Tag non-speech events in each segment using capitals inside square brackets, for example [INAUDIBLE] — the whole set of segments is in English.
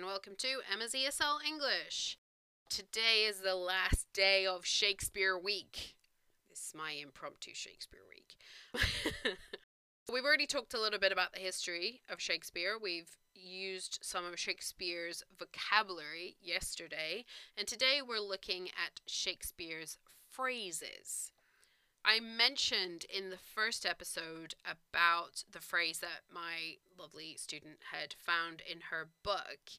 and welcome to Emma's ESL English. Today is the last day of Shakespeare Week. This is my impromptu Shakespeare Week. [LAUGHS] We've already talked a little bit about the history of Shakespeare. We've used some of Shakespeare's vocabulary yesterday, and today we're looking at Shakespeare's phrases. I mentioned in the first episode about the phrase that my lovely student had found in her book.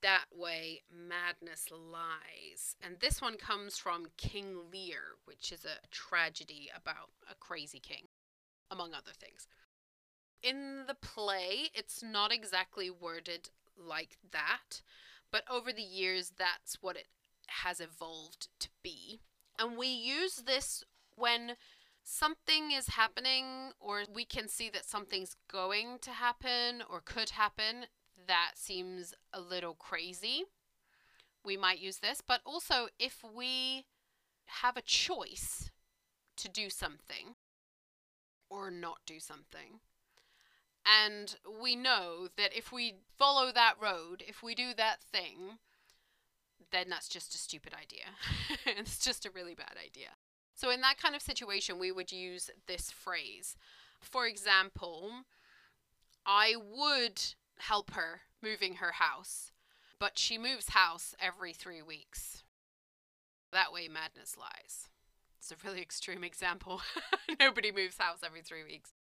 That way, madness lies. And this one comes from King Lear, which is a tragedy about a crazy king, among other things. In the play, it's not exactly worded like that, but over the years, that's what it has evolved to be. And we use this when something is happening or we can see that something's going to happen or could happen that seems a little crazy, we might use this. But also, if we have a choice to do something or not do something, and we know that if we follow that road, if we do that thing, then that's just a stupid idea. [LAUGHS] it's just a really bad idea. So, in that kind of situation, we would use this phrase. For example, I would help her moving her house, but she moves house every three weeks. That way, madness lies. It's a really [LAUGHS] extreme example. [LAUGHS] Nobody moves house every three weeks.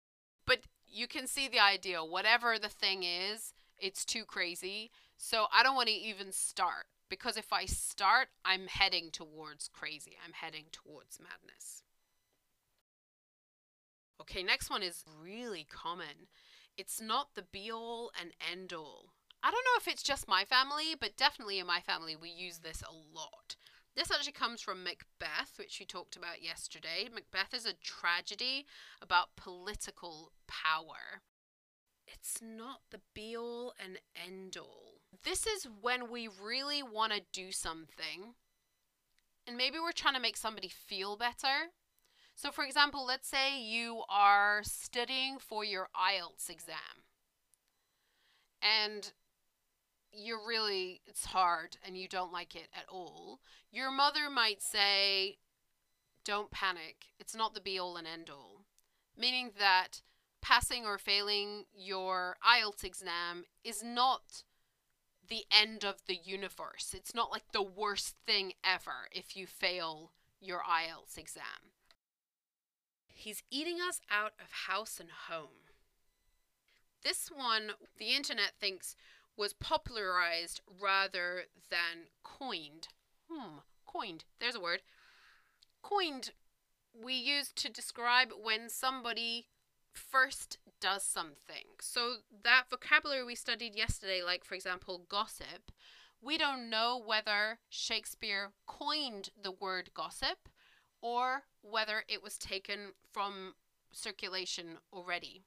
But you can see the idea. Whatever the thing is, it's too crazy. So I don't want to even start because if I start, I'm heading towards crazy. I'm heading towards madness. Okay, next one is really common. It's not the be all and end all. I don't know if it's just my family, but definitely in my family we use this a lot. This actually comes from Macbeth, which we talked about yesterday. Macbeth is a tragedy about political power. It's not the be all and this is when we really want to do something and maybe we're trying to make somebody feel better. So, for example, let's say you are studying for your IELTS exam and you're really, it's hard and you don't like it at all. Your mother might say, Don't panic, it's not the be all and end all. Meaning that passing or failing your IELTS exam is not the end of the universe. It's not like the worst thing ever if you fail your IELTS exam. He's eating us out of house and home. This one, the internet thinks, was popularized rather than coined. Hmm, coined. There's a word. Coined, we use to describe when somebody first does something. So that vocabulary we studied yesterday, like for example, gossip, we don't know whether Shakespeare coined the word gossip or whether it was taken from circulation already.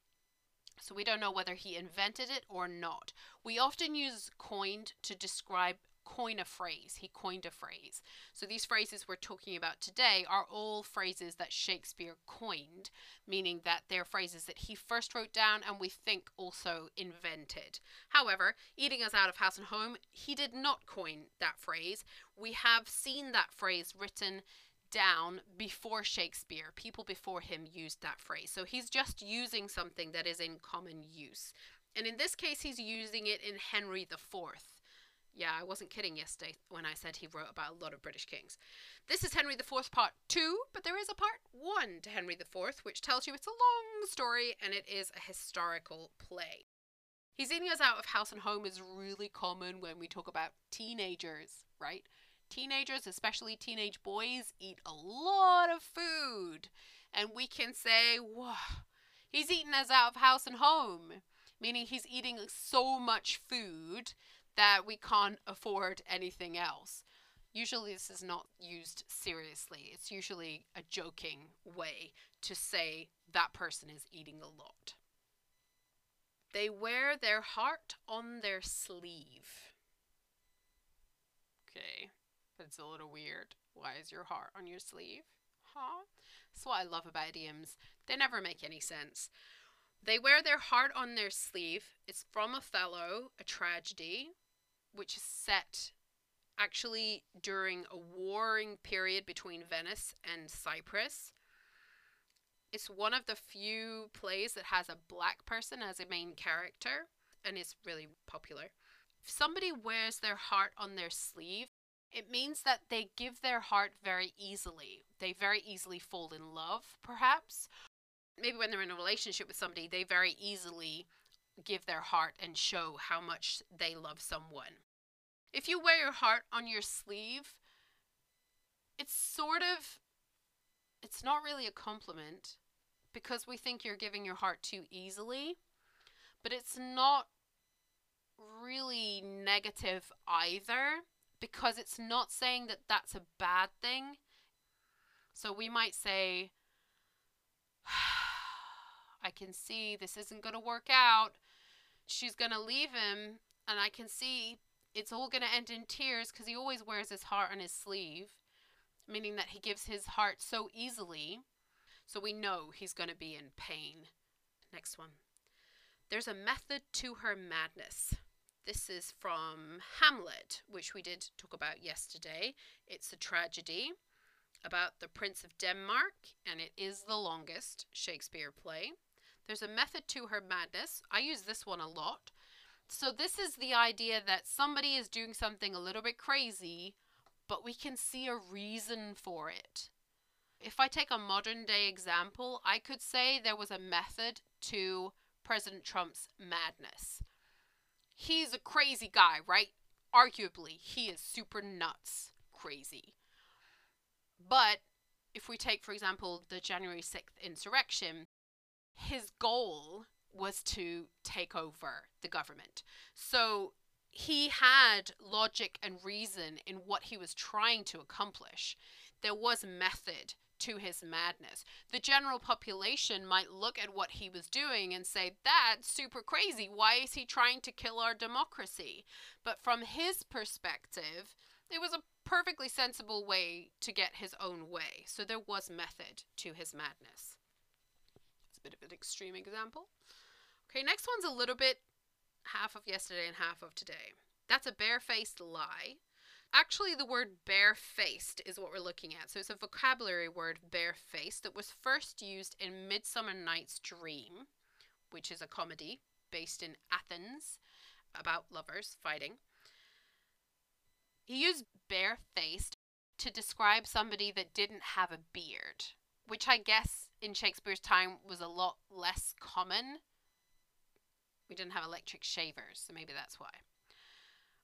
So we don't know whether he invented it or not. We often use coined to describe coin a phrase. He coined a phrase. So these phrases we're talking about today are all phrases that Shakespeare coined, meaning that they're phrases that he first wrote down and we think also invented. However, eating us out of house and home, he did not coin that phrase. We have seen that phrase written down before Shakespeare. People before him used that phrase. So he's just using something that is in common use. And in this case, he's using it in Henry IV. Yeah, I wasn't kidding yesterday when I said he wrote about a lot of British kings. This is Henry IV part 2, but there is a part 1 to Henry IV, which tells you it's a long story and it is a historical play. He's eating us out of house and home is really common when we talk about teenagers, right? Teenagers, especially teenage boys, eat a lot of food. And we can say, whoa, he's eating us out of house and home, meaning he's eating so much food that we can't afford anything else. Usually, this is not used seriously. It's usually a joking way to say that person is eating a lot. They wear their heart on their sleeve. Okay, that's a little weird. Why is your heart on your sleeve? Huh? That's what I love about idioms. They never make any sense. They wear their heart on their sleeve. It's from Othello, a tragedy. Which is set actually during a warring period between Venice and Cyprus. It's one of the few plays that has a black person as a main character and is really popular. If somebody wears their heart on their sleeve, it means that they give their heart very easily. They very easily fall in love, perhaps. Maybe when they're in a relationship with somebody, they very easily give their heart and show how much they love someone. If you wear your heart on your sleeve, it's sort of it's not really a compliment because we think you're giving your heart too easily, but it's not really negative either because it's not saying that that's a bad thing. So we might say, [SIGHS] I can see this isn't going to work out. She's going to leave him, and I can see it's all going to end in tears because he always wears his heart on his sleeve, meaning that he gives his heart so easily. So we know he's going to be in pain. Next one. There's a method to her madness. This is from Hamlet, which we did talk about yesterday. It's a tragedy about the Prince of Denmark, and it is the longest Shakespeare play. There's a method to her madness. I use this one a lot. So, this is the idea that somebody is doing something a little bit crazy, but we can see a reason for it. If I take a modern day example, I could say there was a method to President Trump's madness. He's a crazy guy, right? Arguably, he is super nuts crazy. But if we take, for example, the January 6th insurrection, his goal was to take over the government. So he had logic and reason in what he was trying to accomplish. There was method to his madness. The general population might look at what he was doing and say, That's super crazy. Why is he trying to kill our democracy? But from his perspective, it was a perfectly sensible way to get his own way. So there was method to his madness It's a bit of an extreme example. Okay, next one's a little bit half of yesterday and half of today. That's a barefaced lie. Actually, the word barefaced is what we're looking at. So it's a vocabulary word, barefaced, that was first used in Midsummer Night's Dream, which is a comedy based in Athens about lovers fighting. He used barefaced to describe somebody that didn't have a beard, which I guess in Shakespeare's time was a lot less common. We didn't have electric shavers, so maybe that's why.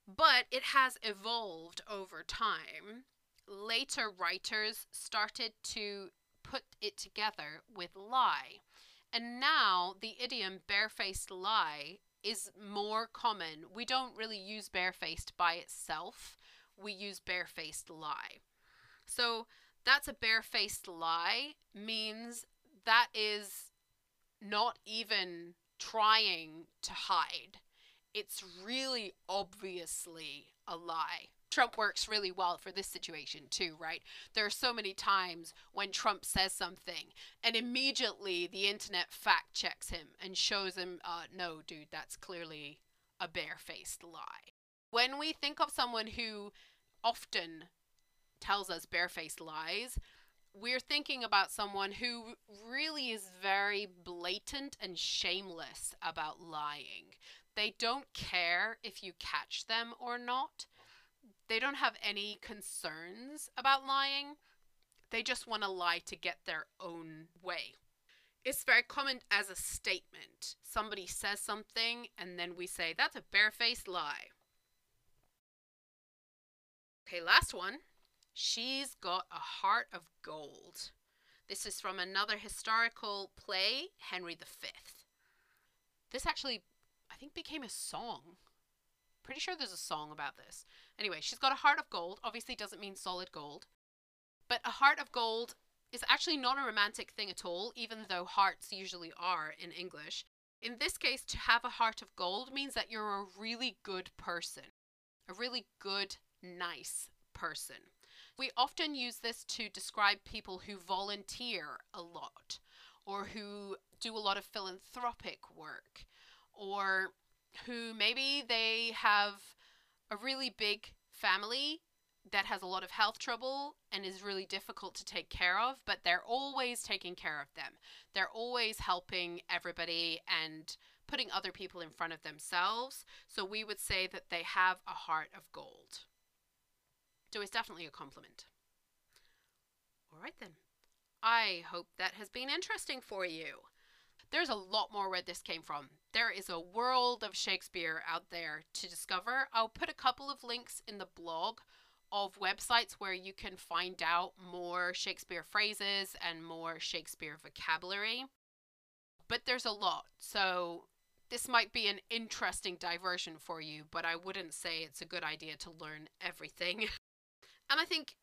But it has evolved over time. Later writers started to put it together with lie. And now the idiom barefaced lie is more common. We don't really use barefaced by itself, we use barefaced lie. So that's a barefaced lie means that is not even trying to hide. It's really obviously a lie. Trump works really well for this situation too, right? There are so many times when Trump says something and immediately the internet fact checks him and shows him, uh, no, dude, that's clearly a barefaced lie. When we think of someone who often tells us barefaced lies, we're thinking about someone who really is very blatant and shameless about lying. They don't care if you catch them or not. They don't have any concerns about lying. They just want to lie to get their own way. It's very common as a statement. Somebody says something, and then we say, that's a barefaced lie. Okay, last one. She's got a heart of gold. This is from another historical play, Henry V. This actually, I think, became a song. Pretty sure there's a song about this. Anyway, she's got a heart of gold. Obviously, doesn't mean solid gold. But a heart of gold is actually not a romantic thing at all, even though hearts usually are in English. In this case, to have a heart of gold means that you're a really good person, a really good, nice person. We often use this to describe people who volunteer a lot or who do a lot of philanthropic work or who maybe they have a really big family that has a lot of health trouble and is really difficult to take care of, but they're always taking care of them. They're always helping everybody and putting other people in front of themselves. So we would say that they have a heart of gold. So it's definitely a compliment. All right then. I hope that has been interesting for you. There's a lot more where this came from. There is a world of Shakespeare out there to discover. I'll put a couple of links in the blog of websites where you can find out more Shakespeare phrases and more Shakespeare vocabulary. But there's a lot, so this might be an interesting diversion for you, but I wouldn't say it's a good idea to learn everything. [LAUGHS] and I think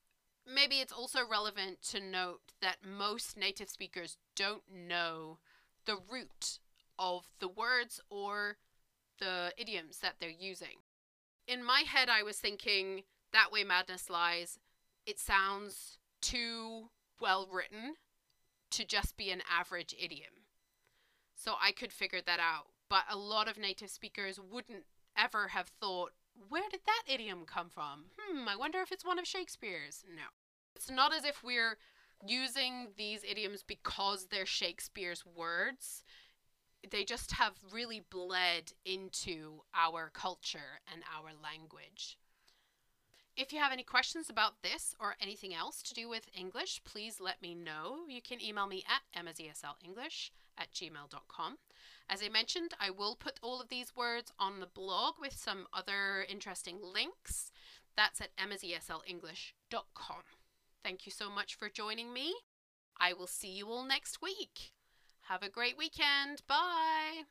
maybe it's also relevant to note that most native speakers don't know the root of the words or the idioms that they're using. In my head, I was thinking that way madness lies. It sounds too well written to just be an average idiom. So I could figure that out. But a lot of native speakers wouldn't ever have thought, where did that idiom come from? Hmm, I wonder if it's one of Shakespeare's. No. It's not as if we're using these idioms because they're Shakespeare's words. They just have really bled into our culture and our language. If you have any questions about this or anything else to do with English, please let me know. You can email me at emmaseslenglish at gmail.com. As I mentioned, I will put all of these words on the blog with some other interesting links. That's at emmaseslenglish.com. Thank you so much for joining me. I will see you all next week. Have a great weekend. Bye.